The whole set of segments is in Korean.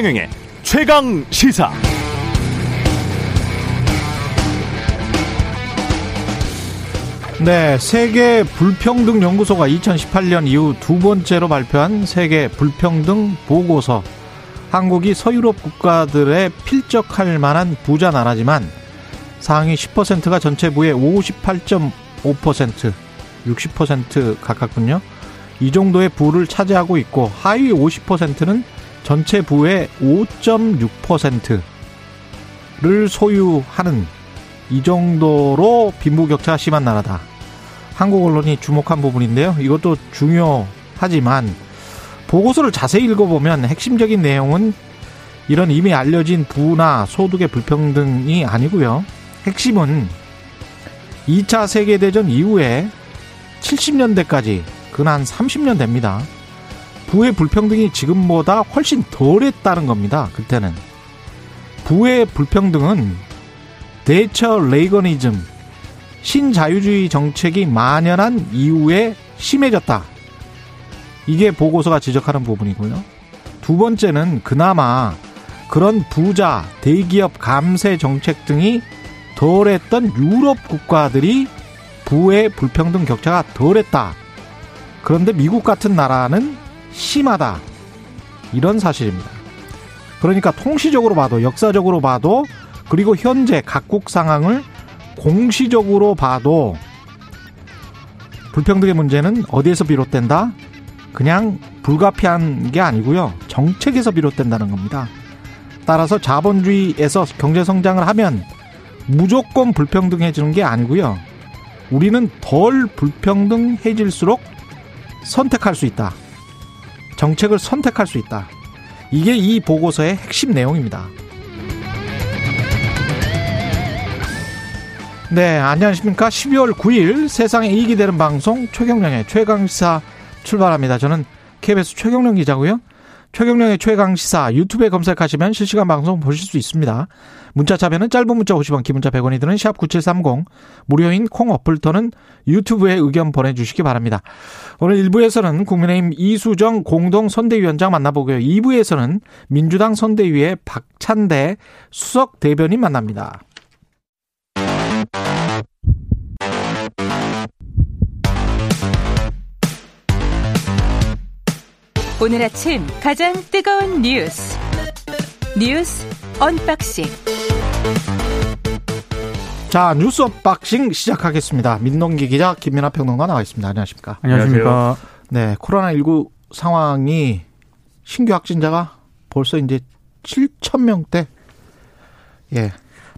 최경영의 최강 시사. 네, 세계 불평등 연구소가 2018년 이후 두 번째로 발표한 세계 불평등 보고서. 한국이 서유럽 국가들에 필적할 만한 부자 나라지만 상위 10%가 전체 부의 58.5%, 60% 가깝군요. 이 정도의 부를 차지하고 있고 하위 50%는 전체 부의 5.6%를 소유하는 이 정도로 빈부격차가 심한 나라다. 한국 언론이 주목한 부분인데요. 이것도 중요하지만 보고서를 자세히 읽어보면 핵심적인 내용은 이런 이미 알려진 부나 소득의 불평등이 아니고요. 핵심은 2차 세계대전 이후에 70년대까지 근한 30년 됩니다. 부의 불평등이 지금보다 훨씬 덜했다는 겁니다. 그때는. 부의 불평등은 대처 레이거니즘, 신자유주의 정책이 만연한 이후에 심해졌다. 이게 보고서가 지적하는 부분이고요. 두 번째는 그나마 그런 부자, 대기업 감세 정책 등이 덜했던 유럽 국가들이 부의 불평등 격차가 덜했다. 그런데 미국 같은 나라는 심하다. 이런 사실입니다. 그러니까 통시적으로 봐도, 역사적으로 봐도, 그리고 현재 각국 상황을 공시적으로 봐도 불평등의 문제는 어디에서 비롯된다? 그냥 불가피한 게 아니고요. 정책에서 비롯된다는 겁니다. 따라서 자본주의에서 경제 성장을 하면 무조건 불평등해지는 게 아니고요. 우리는 덜 불평등해질수록 선택할 수 있다. 정책을 선택할 수 있다. 이게 이 보고서의 핵심 내용입니다. 네, 안녕하십니까. 12월 9일 세상에 이익이 되는 방송 최경령의 최강시사 출발합니다. 저는 KBS 최경령 기자고요. 최경령의 최강시사 유튜브에 검색하시면 실시간 방송 보실 수 있습니다. 문자 참여는 짧은 문자 50원, 기문자 100원이 드는 샵 9730 무료인 콩 어플 또는 유튜브에 의견 보내주시기 바랍니다. 오늘 1부에서는 국민의힘 이수정 공동 선대위원장 만나보고요. 2부에서는 민주당 선대위의 박찬대 수석 대변인 만납니다. 오늘 아침 가장 뜨거운 뉴스 뉴스 언박싱 자 뉴스 unboxing 시작하겠습니다. 민동기 기자 김민아 평론가 나와 있습니다. 안녕하십니까? 안녕하십니까? 네 코로나 19 상황이 신규 확진자가 벌써 이제 7천 명대. 예.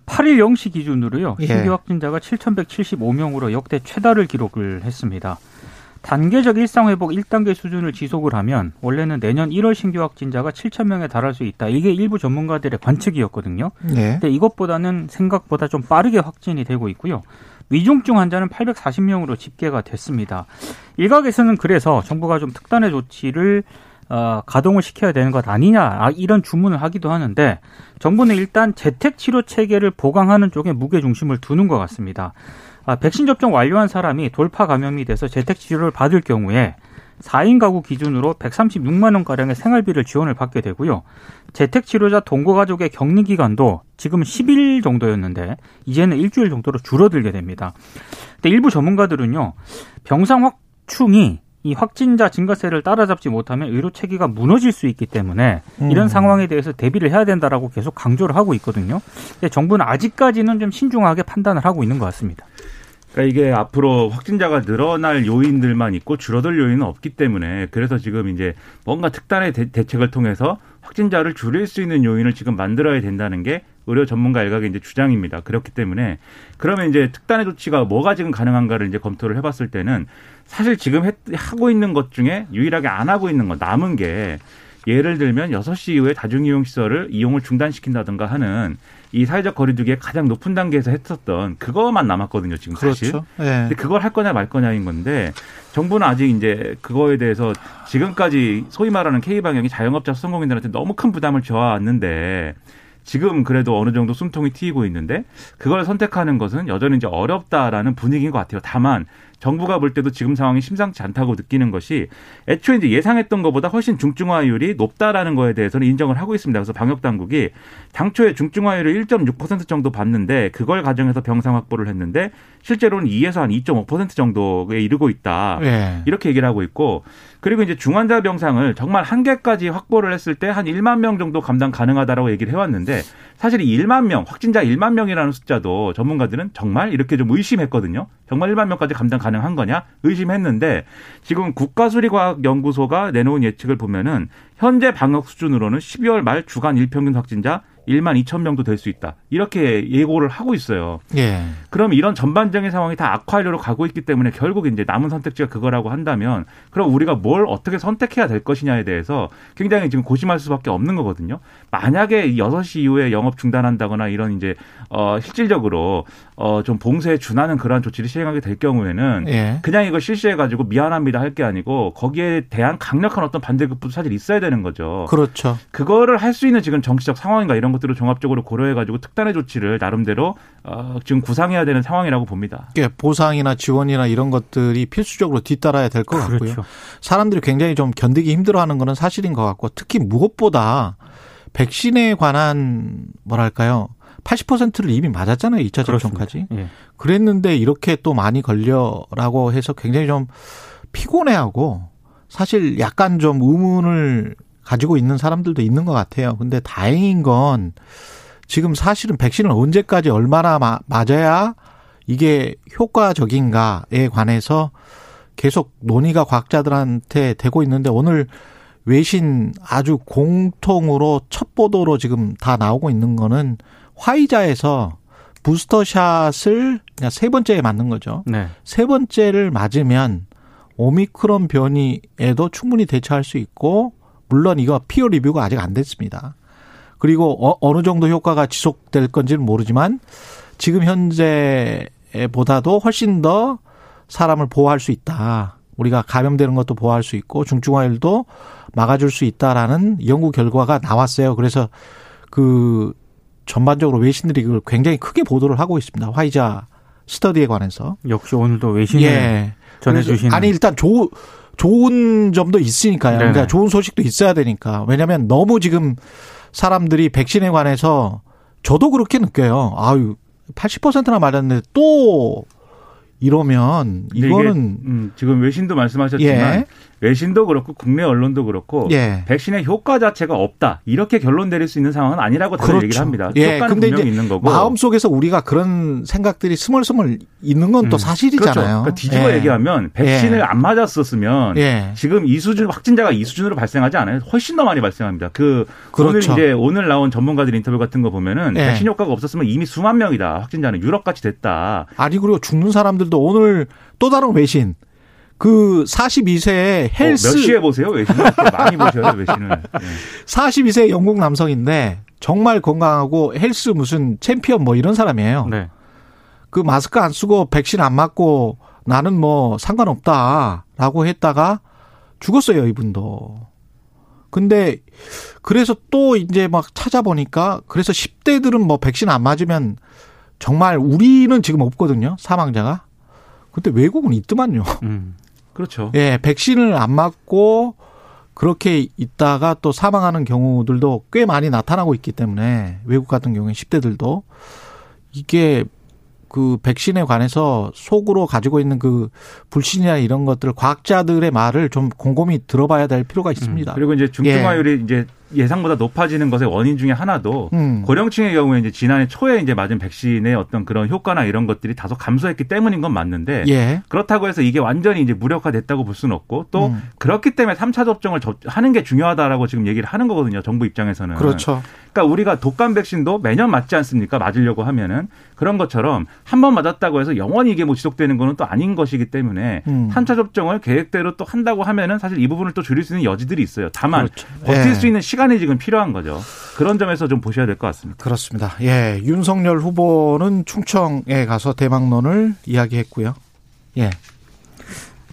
8일 0시 기준으로요. 예. 신규 확진자가 7,175명으로 역대 최다를 기록을 했습니다. 단계적 일상 회복 1단계 수준을 지속을 하면 원래는 내년 1월 신규 확진자가 7천 명에 달할 수 있다. 이게 일부 전문가들의 관측이었거든요. 네. 근데 이것보다는 생각보다 좀 빠르게 확진이 되고 있고요. 위중증 환자는 840명으로 집계가 됐습니다. 일각에서는 그래서 정부가 좀 특단의 조치를 어, 가동을 시켜야 되는 것 아니냐 아, 이런 주문을 하기도 하는데 정부는 일단 재택 치료 체계를 보강하는 쪽에 무게 중심을 두는 것 같습니다. 아, 백신 접종 완료한 사람이 돌파 감염이 돼서 재택 치료를 받을 경우에 4인 가구 기준으로 136만 원 가량의 생활비를 지원을 받게 되고요. 재택 치료자 동거 가족의 격리 기간도 지금 10일 정도였는데 이제는 일주일 정도로 줄어들게 됩니다. 근데 일부 전문가들은요. 병상 확충이 이 확진자 증가세를 따라잡지 못하면 의료 체계가 무너질 수 있기 때문에 이런 음. 상황에 대해서 대비를 해야 된다라고 계속 강조를 하고 있거든요. 근데 정부는 아직까지는 좀 신중하게 판단을 하고 있는 것 같습니다. 그러니까 이게 앞으로 확진자가 늘어날 요인들만 있고 줄어들 요인은 없기 때문에 그래서 지금 이제 뭔가 특단의 대, 대책을 통해서 확진자를 줄일 수 있는 요인을 지금 만들어야 된다는 게 의료 전문가 일각의 이제 주장입니다. 그렇기 때문에 그러면 이제 특단의 조치가 뭐가 지금 가능한가를 이제 검토를 해봤을 때는 사실 지금 했- 하고 있는 것 중에 유일하게 안 하고 있는 거 남은 게 예를 들면 6시 이후에 다중이용 시설을 이용을 중단시킨다든가 하는 이 사회적 거리두기의 가장 높은 단계에서 했었던 그거만 남았거든요, 지금 사실. 그렇죠. 예. 근데 그걸 할 거냐 말 거냐인 건데 정부는 아직 이제 그거에 대해서 지금까지 소위 말하는 K 방역이 자영업자 소상공인들한테 너무 큰 부담을 줘왔는데 지금 그래도 어느 정도 숨통이 트이고 있는데 그걸 선택하는 것은 여전히 이제 어렵다라는 분위기인 것 같아요. 다만 정부가 볼 때도 지금 상황이 심상치 않다고 느끼는 것이 애초에 이제 예상했던 것보다 훨씬 중증화율이 높다라는 거에 대해서는 인정을 하고 있습니다. 그래서 방역 당국이 당초에 중증화율을 1.6% 정도 봤는데 그걸 가정해서 병상 확보를 했는데 실제로는 2에서 한 2.5% 정도에 이르고 있다. 예. 이렇게 얘기를 하고 있고 그리고 이제 중환자 병상을 정말 한 개까지 확보를 했을 때 한 1만 명 정도 감당 가능하다라고 얘기를 해왔는데 사실 이 1만 명 확진자 1만 명이라는 숫자도 전문가들은 정말 이렇게 좀 의심했거든요. 정말 1만 명까지 감당 가능 한 거냐? 의심했는데 지금 국가수리과학연구소가 내놓은 예측을 보면은 현재 방역 수준으로는 12월 말 주간 일평균 확진자 1만 2천 명도 될 수 있다. 이렇게 예고를 하고 있어요. 예. 그럼 이런 전반적인 상황이 다 악화하려고 가고 있기 때문에 결국 이제 남은 선택지가 그거라고 한다면 그럼 우리가 뭘 어떻게 선택해야 될 것이냐에 대해서 굉장히 지금 고심할 수밖에 없는 거거든요. 만약에 6시 이후에 영업 중단한다거나 이런 이제 어 실질적으로 어좀 봉쇄에 준하는 그러한 조치를 시행하게 될 경우에는 예. 그냥 이걸 실시해 가지고 미안합니다 할 게 아니고 거기에 대한 강력한 어떤 반대급부도 사실 있어야 되는 거죠. 그렇죠. 그거를 할 수 있는 지금 정치적 상황인가 이런 것들을 종합적으로 고려해가지고 특단의 조치를 나름대로 어, 지금 구상해야 되는 상황이라고 봅니다. 이게 보상이나 지원이나 이런 것들이 필수적으로 뒤따라야 될것 같고요. 그렇죠. 사람들이 굉장히 좀 견디기 힘들어하는 거는 사실인 것 같고 특히 무엇보다 백신에 관한 뭐랄까요 80%를 이미 맞았잖아요 2차 접종까지 예. 그랬는데 이렇게 또 많이 걸려라고 해서 굉장히 좀 피곤해하고 사실 약간 좀 의문을 가지고 있는 사람들도 있는 것 같아요. 근데 다행인 건 지금 사실은 백신을 언제까지 얼마나 마- 맞아야 이게 효과적인가에 관해서 계속 논의가 과학자들한테 되고 있는데 오늘 외신 아주 공통으로 첫 보도로 지금 다 나오고 있는 거는 화이자에서 부스터샷을 그냥 세 번째에 맞는 거죠. 네. 세 번째를 맞으면 오미크론 변이에도 충분히 대처할 수 있고 물론 이거 피어 리뷰가 아직 안 됐습니다. 그리고 어, 어느 정도 효과가 지속될 건지는 모르지만 지금 현재보다도 훨씬 더 사람을 보호할 수 있다. 우리가 감염되는 것도 보호할 수 있고 중증화율도 막아줄 수 있다라는 연구 결과가 나왔어요. 그래서 그 전반적으로 외신들이 그걸 굉장히 크게 보도를 하고 있습니다. 화이자 스터디에 관해서. 역시 오늘도 외신을 예. 전해주신 그래서 아니 일단 조, 좋은 점도 있으니까요. 그러니까 좋은 소식도 있어야 되니까. 왜냐하면 너무 지금 사람들이 백신에 관해서 저도 그렇게 느껴요. 아유 80%나 맞았는데 또 이러면 이거는 음, 지금 외신도 말씀하셨지만 예. 외신도 그렇고 국내 언론도 그렇고 예. 백신의 효과 자체가 없다 이렇게 결론 내릴 수 있는 상황은 아니라고 다들 그렇죠. 얘기를 합니다. 예, 효과는 근데 분명히 이제 있는 거고 마음 속에서 우리가 그런 생각들이 스멀스멀 있는 건또 음, 사실이잖아요. 그렇죠. 그러니까 뒤집어 예. 얘기하면 백신을 예. 안 맞았었으면 예. 지금 이 수준 확진자가 이 수준으로 발생하지 않아요. 훨씬 더 많이 발생합니다. 그 오늘 그렇죠. 이제 오늘 나온 전문가들 인터뷰 같은 거 보면은 예. 백신 효과가 없었으면 이미 수만 명이다 확진자는 유럽 같이 됐다. 아니 그리고 죽는 사람들도 오늘 또 다른 외신 그 42세 헬스 어, 몇 시에 보세요 외신을 많이 보셔요 외신을. 예. 42세 영국 남성인데 정말 건강하고 헬스 무슨 챔피언 뭐 이런 사람이에요. 네. 그 마스크 안 쓰고 백신 안 맞고 나는 뭐 상관없다라고 했다가 죽었어요, 이분도. 근데 그래서 또 이제 막 찾아보니까 그래서 10대들은 뭐 백신 안 맞으면 정말 우리는 지금 없거든요, 사망자가. 근데 외국은 있더만요. 음. 그렇죠. 예, 백신을 안 맞고 그렇게 있다가 또 사망하는 경우들도 꽤 많이 나타나고 있기 때문에 외국 같은 경우에 10대들도 이게 그 백신에 관해서 속으로 가지고 있는 그 불신이나 이런 것들 과학자들의 말을 좀 곰곰이 들어봐야 될 필요가 있습니다. 그리고 이제 중증화율이 이제 예상보다 높아지는 것의 원인 중에 하나도 음. 고령층의 경우에 이제 지난해 초에 이제 맞은 백신의 어떤 그런 효과나 이런 것들이 다소 감소했기 때문인 건 맞는데 예. 그렇다고 해서 이게 완전히 이제 무력화됐다고 볼 수는 없고 또 음. 그렇기 때문에 3차 접종을 접- 하는 게 중요하다라고 지금 얘기를 하는 거거든요. 정부 입장에서는. 그렇죠. 그러니까 우리가 독감 백신도 매년 맞지 않습니까? 맞으려고 하면은 그런 것처럼 한 번 맞았다고 해서 영원히 이게 뭐 지속되는 거는 또 아닌 것이기 때문에 음. 3차 접종을 계획대로 또 한다고 하면은 사실 이 부분을 또 줄일 수 있는 여지들이 있어요. 다만 그렇죠. 버틸 예. 수 있는 시간 이 지금 필요한 거죠. 그런 점에서 좀 보셔야 될 것 같습니다. 그렇습니다. 예. 윤석열 후보는 충청에 가서 대망론을 이야기했고요. 예.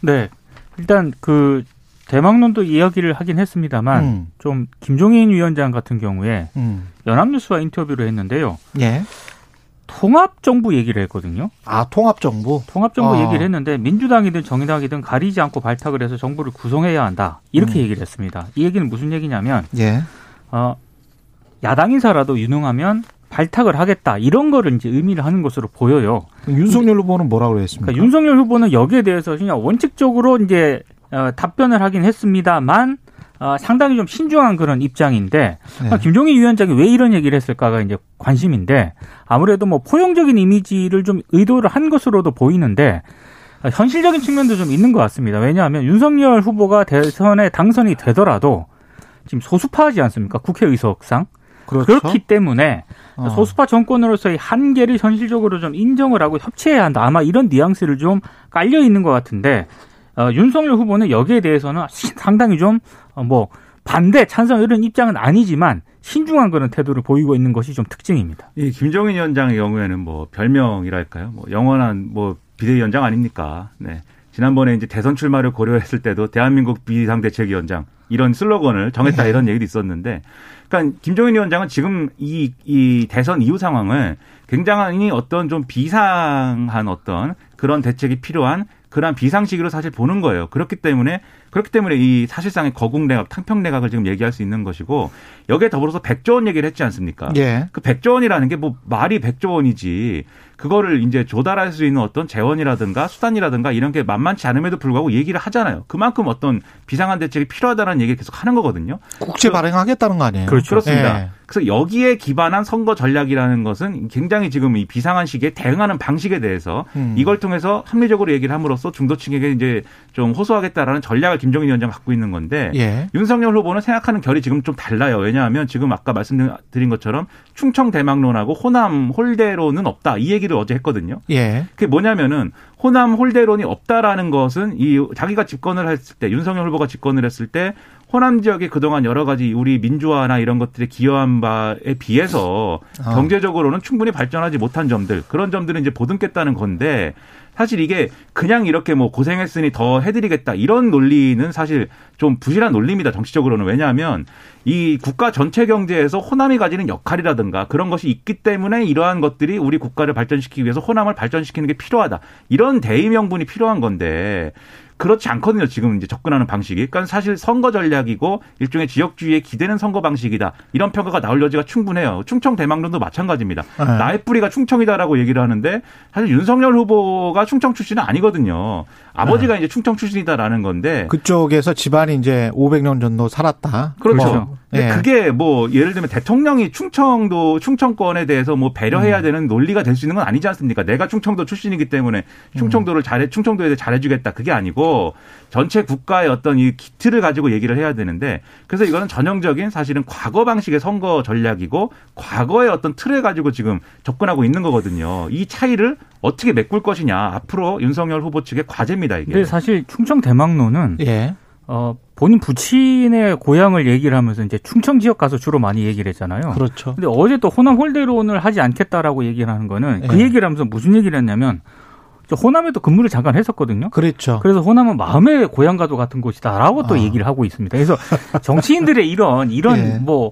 네. 일단 그 대망론도 이야기를 하긴 했습니다만 음. 좀 김종인 위원장 같은 경우에 음. 연합뉴스와 인터뷰를 했는데요. 예. 통합 정부 얘기를 했거든요. 아 통합 정부. 통합 정부 아. 얘기를 했는데 민주당이든 정의당이든 가리지 않고 발탁을 해서 정부를 구성해야 한다. 이렇게 음. 얘기를 했습니다. 이 얘기는 무슨 얘기냐면 예. 어, 야당 인사라도 유능하면 발탁을 하겠다. 이런 거를 이제 의미를 하는 것으로 보여요. 윤석열 후보는 뭐라고 했습니까? 그러니까 윤석열 후보는 여기에 대해서 그냥 원칙적으로 이제 어, 답변을 하긴 했습니다만 어, 상당히 좀 신중한 그런 입장인데 네. 김종인 위원장이 왜 이런 얘기를 했을까가 이제 관심인데 아무래도 뭐 포용적인 이미지를 좀 의도를 한 것으로도 보이는데 어, 현실적인 측면도 좀 있는 것 같습니다. 왜냐하면 윤석열 후보가 대선에 당선이 되더라도 지금 소수파하지 않습니까? 국회의석상. 그렇죠. 그렇기 때문에 어. 소수파 정권으로서의 한계를 현실적으로 좀 인정을 하고 협치해야 한다. 아마 이런 뉘앙스를 좀 깔려 있는 것 같은데 어, 윤석열 후보는 여기에 대해서는 상당히 좀 뭐 반대 찬성 이런 입장은 아니지만 신중한 그런 태도를 보이고 있는 것이 좀 특징입니다. 이 김종인 위원장의 경우에는 뭐 별명이랄까요? 뭐 영원한 뭐 비대위원장 아닙니까? 네. 지난번에 이제 대선 출마를 고려했을 때도 대한민국 비상대책위원장 이런 슬로건을 정했다 네. 이런 얘기도 있었는데, 그러니까 김종인 위원장은 지금 이, 이 대선 이후 상황을 굉장히 어떤 좀 비상한 어떤 그런 대책이 필요한 그러한 비상식으로 사실 보는 거예요. 그렇기 때문에 그렇기 때문에 이 사실상의 거국내각, 탕평내각을 지금 얘기할 수 있는 것이고 여기에 더불어서 백조 원 얘기를 했지 않습니까? 예. 그 백조 원이라는 게 뭐 말이 백조 원이지 그거를 이제 조달할 수 있는 어떤 재원이라든가 수단이라든가 이런 게 만만치 않음에도 불구하고 얘기를 하잖아요. 그만큼 어떤 비상한 대책이 필요하다는 얘기를 계속 하는 거거든요. 국제 발행하겠다는 거 아니에요? 그렇죠. 그렇습니다. 예. 그래서 여기에 기반한 선거 전략이라는 것은 굉장히 지금 이 비상한 시기에 대응하는 방식에 대해서 음. 이걸 통해서 합리적으로 얘기를 함으로써 중도층에게 이제 좀 호소하겠다라는 전략을 김정인 위원장 갖고 있는 건데 예. 윤석열 후보는 생각하는 결이 지금 좀 달라요. 왜냐하면 지금 아까 말씀드린 것처럼 충청 대망론하고 호남 홀대론은 없다. 이 얘기를 어제 했거든요. 예. 그게 뭐냐면은 호남 홀대론이 없다라는 것은 이 자기가 집권을 했을 때 윤석열 후보가 집권을 했을 때 호남 지역에 그동안 여러 가지 우리 민주화나 이런 것들에 기여한 바에 비해서 아. 경제적으로는 충분히 발전하지 못한 점들 그런 점들은 이제 보듬겠다는 건데 사실 이게 그냥 이렇게 뭐 고생했으니 더 해드리겠다 이런 논리는 사실 좀 부실한 논리입니다 정치적으로는 왜냐하면 이 국가 전체 경제에서 호남이 가지는 역할이라든가 그런 것이 있기 때문에 이러한 것들이 우리 국가를 발전시키기 위해서 호남을 발전시키는 게 필요하다 이런 대의 명분이 필요한 건데 그렇지 않거든요. 지금 이제 접근하는 방식이. 그러니까 사실 선거 전략이고 일종의 지역주의에 기대는 선거 방식이다. 이런 평가가 나올 여지가 충분해요. 충청 대망론도 마찬가지입니다. 네. 나의 뿌리가 충청이다라고 얘기를 하는데 사실 윤석열 후보가 충청 출신은 아니거든요. 아버지가 이제 충청 출신이다라는 건데 그쪽에서 집안이 이제 500년 정도 살았다. 그렇죠. 뭐, 예. 그게 뭐 예를 들면 대통령이 충청도 충청권에 대해서 뭐 배려해야 되는 논리가 될 수 있는 건 아니지 않습니까? 내가 충청도 출신이기 때문에 충청도를 잘해 충청도에 대해 잘해주겠다 그게 아니고 전체 국가의 어떤 이 기틀을 가지고 얘기를 해야 되는데 그래서 이거는 전형적인 사실은 과거 방식의 선거 전략이고 과거의 어떤 틀을 가지고 지금 접근하고 있는 거거든요. 이 차이를 어떻게 메꿀 것이냐 앞으로 윤석열 후보 측의 과제입니다 이게. 근데 사실 충청 대망론은 예. 어, 본인 부친의 고향을 얘기를 하면서 이제 충청 지역 가서 주로 많이 얘기를 했잖아요. 그렇죠. 근데 어제 또 호남 홀대론을 하지 않겠다라고 얘기를 하는 거는 그 예. 얘기를 하면서 무슨 얘기를 했냐면 저 호남에도 근무를 잠깐 했었거든요. 그렇죠. 그래서 호남은 마음의 고향과도 같은 곳이다라고 또 아. 얘기를 하고 있습니다. 그래서 정치인들의 이런 이런 예. 뭐,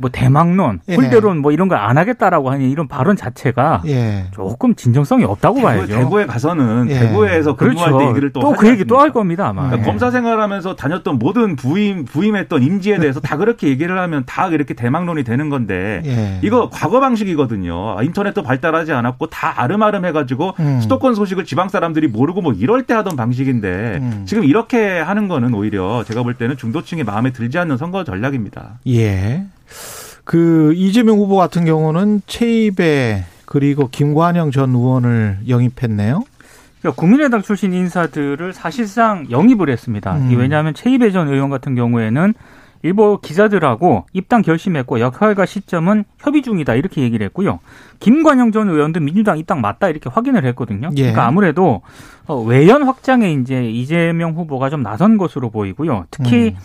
뭐 대망론, 예. 홀대론 뭐 이런 걸 안 하겠다라고 하는 이런 발언 자체가 예. 조금 진정성이 없다고 대구, 봐야죠. 대구에 가서는 예. 대구에서 근무할 그렇죠. 때 얘기를 또 또 그 얘기 또 할? 겁니다 아마. 그러니까 예. 검사 생활하면서 다녔던 모든 부임 부임했던 임지에 대해서 다 그렇게 얘기를 하면 다 이렇게 대망론이 되는 건데 예. 이거 과거 방식이거든요. 인터넷도 발달하지 않았고 다 아름아름 해가지고 음. 수도권 소식을 지방 사람들이 모르고 뭐 이럴 때 하던 방식인데 음. 지금 이렇게 하는 거는 오히려 제가 볼 때는 중도층의 마음에 들지 않는 선거 전략입니다. 예. 그 이재명 후보 같은 경우는 최입에 그리고 김관영 전 의원을 영입했네요. 그러니까 국민의당 출신 인사들을 사실상 영입을 했습니다. 음. 왜냐하면 최이배 전 의원 같은 경우에는 일부 기자들하고 입당 결심했고 역할과 시점은 협의 중이다 이렇게 얘기를 했고요. 김관영 전 의원도 민주당 입당 맞다 이렇게 확인을 했거든요. 예. 그러니까 아무래도 어, 외연 확장에 이제 이재명 후보가 좀 나선 것으로 보이고요. 특히 음.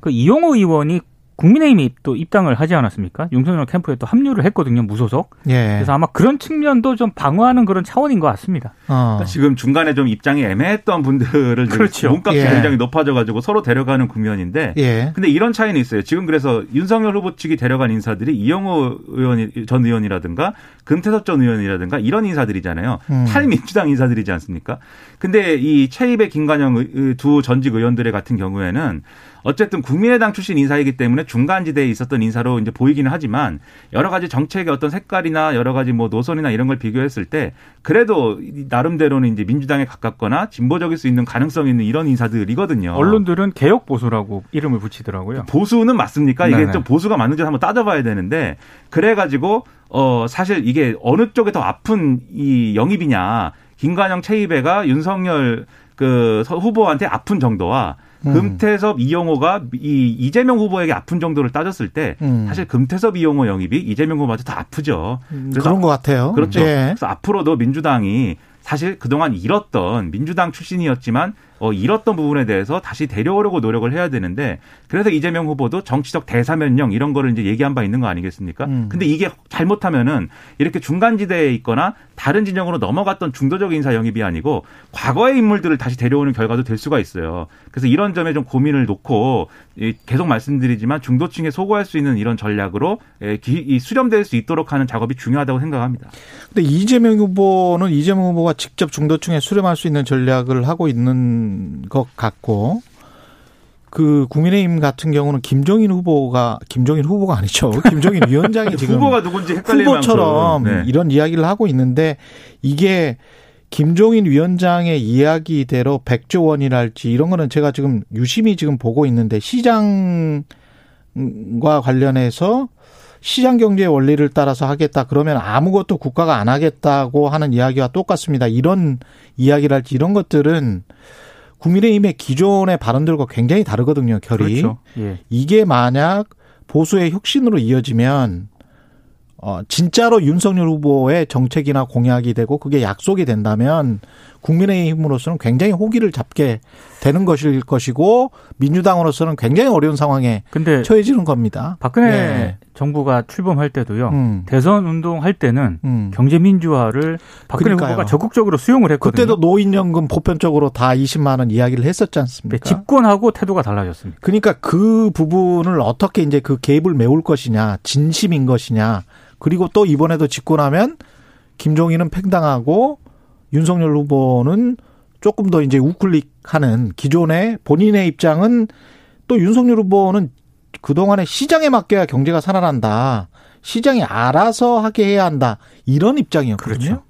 그 이용호 의원이 국민의힘이 또 입당을 하지 않았습니까? 윤석열 캠프에 또 합류를 했거든요, 무소속. 예. 그래서 아마 그런 측면도 좀 방어하는 그런 차원인 것 같습니다. 어. 그러니까 지금 중간에 좀 입장이 애매했던 분들을 그렇죠. 몸값이 예. 굉장히 높아져가지고 서로 데려가는 국면인데 예. 근데 이런 차이는 있어요. 지금 그래서 윤석열 후보 측이 데려간 인사들이 이영호 의원 전 의원이라든가 금태섭 전 의원이라든가 이런 인사들이잖아요. 음. 탈민주당 인사들이지 않습니까? 근데 이 최입의 김관영 의- 두 전직 의원들의 같은 경우에는 어쨌든 국민의당 출신 인사이기 때문에 중간지대에 있었던 인사로 이제 보이기는 하지만 여러 가지 정책의 어떤 색깔이나 여러 가지 뭐 노선이나 이런 걸 비교했을 때 그래도 이 나름대로는 이제 민주당에 가깝거나 진보적일 수 있는 가능성 있는 이런 인사들이거든요. 언론들은 개혁 보수라고 이름을 붙이더라고요. 보수는 맞습니까? 이게 네네. 좀 보수가 맞는지 한번 따져봐야 되는데 그래가지고 어 사실 이게 어느 쪽에 더 아픈 이 영입이냐 김관영 최이배가 윤석열 그 서- 후보한테 아픈 정도와 음. 금태섭 이용호가 이 이재명 후보에게 아픈 정도를 따졌을 때 음. 사실 금태섭 이용호 영입이 이재명 후보한테 더 아프죠. 그래서 그런 것 같아요. 그렇죠. 예. 그래서 앞으로도 민주당이 사실 그동안 잃었던 민주당 출신이었지만 어, 잃었던 부분에 대해서 다시 데려오려고 노력을 해야 되는데 그래서 이재명 후보도 정치적 대사면령 이런 거를 이제 얘기한 바 있는 거 아니겠습니까? 음. 근데 이게 잘못하면은 이렇게 중간지대에 있거나 다른 진영으로 넘어갔던 중도적 인사 영입이 아니고 과거의 인물들을 다시 데려오는 결과도 될 수가 있어요. 그래서 이런 점에 좀 고민을 놓고 이 계속 말씀드리지만 중도층에 소구할 수 있는 이런 전략으로 예, 수렴될 수 있도록 하는 작업이 중요하다고 생각합니다. 근데 이재명 후보는 이재명 후보가 직접 중도층에 수렴할 수 있는 전략을 하고 있는 것 같고 그 국민의힘 같은 경우는 김종인 후보가 김종인 후보가 아니죠. 김종인 위원장이 지금 후보가 누군지 헷갈릴 후보처럼. 네. 이런 이야기를 하고 있는데 이게 김종인 위원장의 이야기대로 백조 원이랄지 이런 거는 제가 지금 유심히 지금 보고 있는데 시장과 관련해서 시장 경제의 원리를 따라서 하겠다 그러면 아무것도 국가가 안 하겠다고 하는 이야기와 똑같습니다. 이런 이야기랄지 이런 것들은 국민의힘의 기존의 발언들과 굉장히 다르거든요. 결이. 그렇죠. 예. 이게 만약 보수의 혁신으로 이어지면 어 진짜로 윤석열 후보의 정책이나 공약이 되고 그게 약속이 된다면 국민의힘으로서는 굉장히 호기를 잡게 되는 것일 것이고 민주당으로서는 굉장히 어려운 상황에 근데 처해지는 겁니다. 박근혜 예. 정부가 출범할 때도요. 음. 대선 운동할 때는 음. 경제 민주화를 박근혜 그러니까요. 후보가 적극적으로 수용을 했거든요. 그때도 노인연금 보편적으로 다 20만 원 이야기를 했었지 네, 않습니까? 집권하고 태도가 달라졌습니다. 그러니까 그 부분을 어떻게 이제 그 갭을 메울 것이냐, 진심인 것이냐, 그리고 또 이번에도 집권하면 김종인은 팽당하고 윤석열 후보는 조금 더 이제 우클릭하는 기존의 본인의 입장은 또 윤석열 후보는 그동안에 시장에 맡겨야 경제가 살아난다. 시장이 알아서 하게 해야 한다. 이런 입장이었거든요. 그렇죠.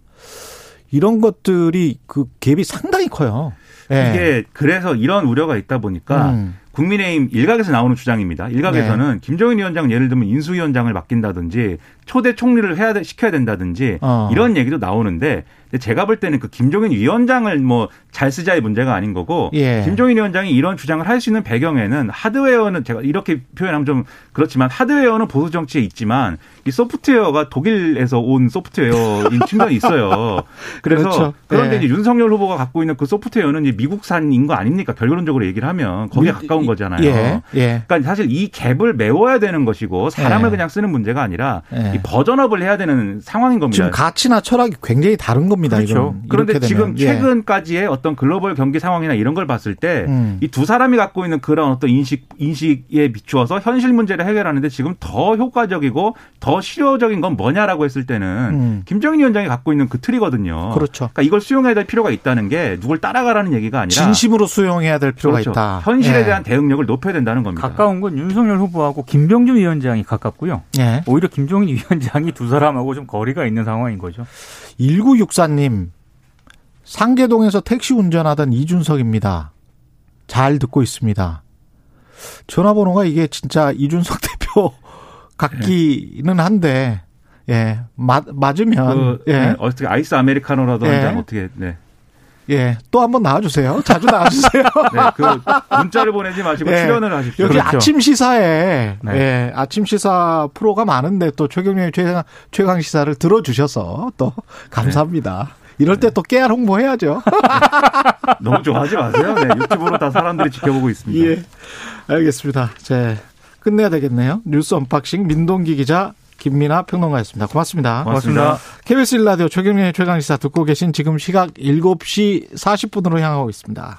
이런 것들이 그 갭이 상당히 커요. 예. 이게 그래서 이런 우려가 있다 보니까 음. 국민의힘 일각에서 나오는 주장입니다. 일각에서는 김종인 위원장 예를 들면 인수위원장을 맡긴다든지 초대 총리를 해야 돼- 시켜야 된다든지 어. 이런 얘기도 나오는데 근데 제가 볼 때는 그 김종인 위원장을 뭐 잘 쓰자의 문제가 아닌 거고 예. 김종인 위원장이 이런 주장을 할 수 있는 배경에는 하드웨어는 제가 이렇게 표현하면 좀 그렇지만 하드웨어는 보수 정치에 있지만 이 소프트웨어가 독일에서 온 소프트웨어인 측면이 있어요. 그래서 그렇죠. 그런데 예. 이제 윤석열 후보가 갖고 있는 그 소프트웨어는 이제 미국산인 거 아닙니까? 결론적으로 얘기를 하면 거기에 미- 가까운 거잖아요. 예. 예. 그러니까 사실 이 갭을 메워야 되는 것이고 사람을 예. 그냥 쓰는 문제가 아니라 예. 이 버전업을 해야 되는 상황인 겁니다. 지금 가치나 철학이 굉장히 다른 겁니다. 그렇죠. 이건. 그런데 이렇게 지금 되면. 예. 최근까지의 어떤 글로벌 경기 상황이나 이런 걸 봤을 때 이두 음. 사람이 갖고 있는 그런 어떤 인식 인식에 비추어서 현실 문제를 해결하는데 지금 더 효과적이고 더 실효적인 건 뭐냐라고 했을 때는 음. 김정인 위원장이 갖고 있는 그 틀이거든요. 그렇죠. 그러니까 이걸 수용해야 될 필요가 있다는 게 누굴 따라가라는 얘기가 아니라 진심으로 수용해야 될 필요가 그렇죠. 있다. 현실에 예. 대한 대응력을 높여야 된다는 겁니다. 가까운 건 윤석열 후보하고 김병준 위원장이 가깝고요. 예. 오히려 김종인 위원장이 두 사람하고 좀 거리가 있는 상황인 거죠. 1964님 상계동에서 택시 운전하던 이준석입니다. 잘 듣고 있습니다. 전화번호가 이게 진짜 이준석 대표 같기는 한데 예 맞, 맞으면 그, 예 네, 어떻게 아이스 아메리카노라도 예. 한잔 어떻게 네. 예. 또 한번 나와주세요. 자주 나와주세요. 네, 그 문자를 보내지 마시고 예. 출연을 하십시오. 여기 그렇죠. 아침 시사에 네. 예, 아침 시사 프로가 많은데 또 최경영의 최강, 최강 시사를 들어주셔서 또 감사합니다. 이럴 때 또 깨알 홍보해야죠. 너무 좋아하지 마세요. 네, 유튜브로 다 사람들이 지켜보고 있습니다. 예. 알겠습니다. 제 끝내야 되겠네요. 뉴스 unboxing 민동기 기자 김민아 평론가였습니다. 고맙습니다. 고맙습니다. KBS 1라디오 최경영의 최강시사 듣고 계신 지금 시각 7시 40분으로 향하고 있습니다.